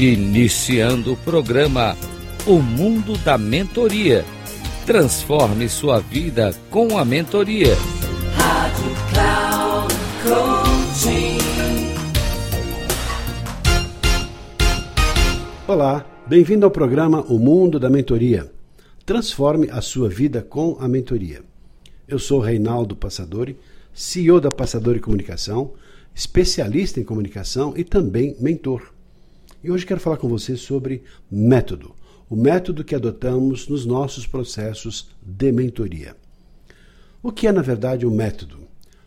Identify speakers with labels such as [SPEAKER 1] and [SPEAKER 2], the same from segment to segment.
[SPEAKER 1] Iniciando o programa O Mundo da Mentoria. Transforme sua vida com a mentoria. Rádio Cloud Coaching.
[SPEAKER 2] Olá, bem-vindo ao programa O Mundo da Mentoria. Transforme a sua vida com a mentoria. Eu sou Reinaldo Passadori, CEO da Passadori Comunicação, especialista em comunicação e também mentor. E hoje quero falar com você sobre método, o método que adotamos nos nossos processos de mentoria. O que é, na verdade, um método?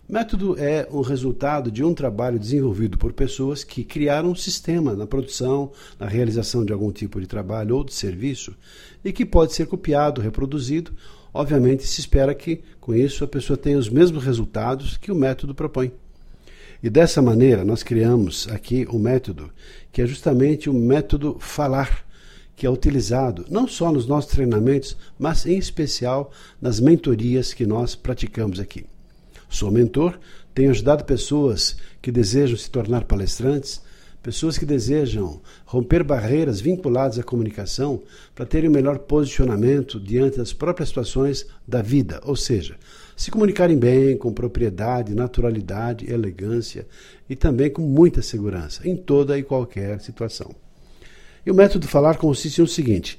[SPEAKER 2] Método é o resultado de um trabalho desenvolvido por pessoas que criaram um sistema na produção, na realização de algum tipo de trabalho ou de serviço e que pode ser copiado, reproduzido. Obviamente, se espera que, com isso, a pessoa tenha os mesmos resultados que o método propõe. E dessa maneira, nós criamos aqui um método que é justamente o método falar, que é utilizado não só nos nossos treinamentos, mas em especial nas mentorias que nós praticamos aqui. Sou mentor, tenho ajudado pessoas que desejam se tornar palestrantes, pessoas que desejam romper barreiras vinculadas à comunicação para terem um melhor posicionamento diante das próprias situações da vida, ou seja, se comunicarem bem, com propriedade, naturalidade, elegância e também com muita segurança em toda e qualquer situação. E o método falar consiste no seguinte: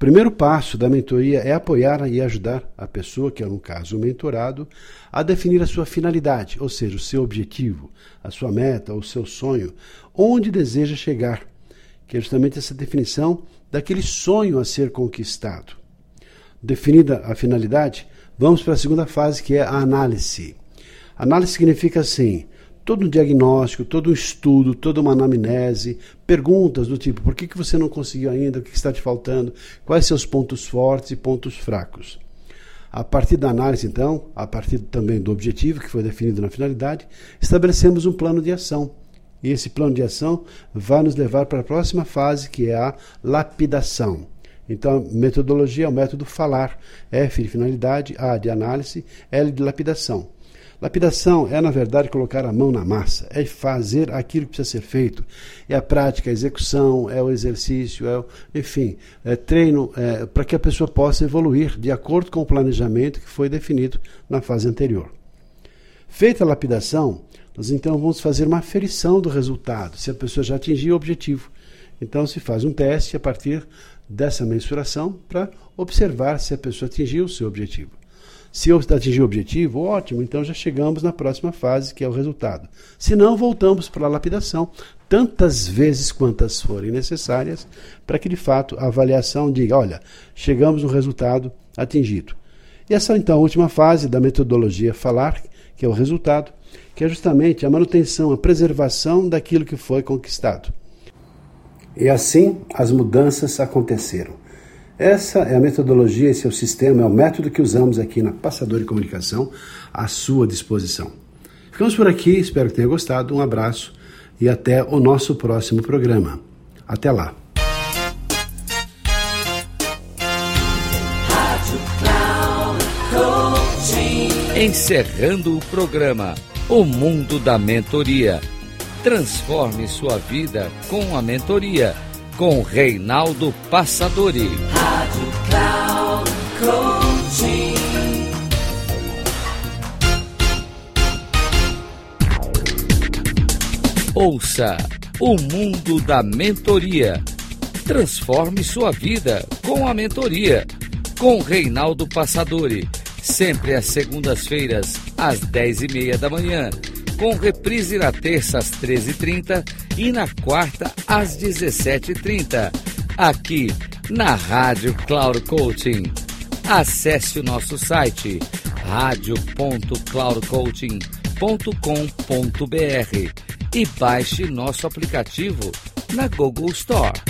[SPEAKER 2] primeiro passo da mentoria é apoiar e ajudar a pessoa, que é no caso o mentorado, a definir a sua finalidade, ou seja, o seu objetivo, a sua meta, o seu sonho, onde deseja chegar, que é justamente essa definição daquele sonho a ser conquistado. Definida a finalidade, Vamos para a segunda fase, que é a análise. Análise significa assim: todo um diagnóstico, todo um estudo, toda uma anamnese, perguntas do tipo: por que, que você não conseguiu ainda? O que está te faltando? Quais seus pontos fortes e pontos fracos? A partir da análise, então, a partir também do objetivo que foi definido na finalidade, estabelecemos um plano de ação. E esse plano de ação vai nos levar para a próxima fase, que é a lapidação. Então, metodologia é o método falar, F de finalidade, A de análise, L de lapidação. Lapidação é, na verdade, colocar a mão na massa, é fazer aquilo que precisa ser feito. É a prática, a execução, é o exercício, é o, enfim, é treino é, para que a pessoa possa evoluir de acordo com o planejamento que foi definido na fase anterior. Feita a lapidação, nós então vamos fazer uma aferição do resultado, se a pessoa já atingiu o objetivo. Então se faz um teste a partir dessa mensuração para observar se a pessoa atingiu o seu objetivo. Se atingiu o objetivo, ótimo, então já chegamos na próxima fase, que é o resultado. Se não, voltamos para a lapidação, tantas vezes quantas forem necessárias, para que de fato a avaliação diga: olha, chegamos no resultado atingido. E essa então a última fase da metodologia falar, que é o resultado, que é justamente a manutenção, a preservação daquilo que foi conquistado. E assim as mudanças aconteceram. Essa é a metodologia, esse é o sistema, é o método que usamos aqui na Passador de Comunicação à sua disposição. Ficamos por aqui, espero que tenha gostado. Um abraço e até o nosso próximo programa. Até lá.
[SPEAKER 1] Encerrando o programa O Mundo da Mentoria Transforme sua vida com a mentoria com Reinaldo Passadori. Rádio Cloud. Ouça o mundo da mentoria. Transforme sua vida com a mentoria com Reinaldo Passadori. Sempre às segundas-feiras, às dez e meia da manhã com reprise na terça às 13h30 e na quarta às 17h30, aqui na Rádio Cloud Coaching. Acesse o nosso site radio.cloudcoaching.com.br e baixe nosso aplicativo na Google Store.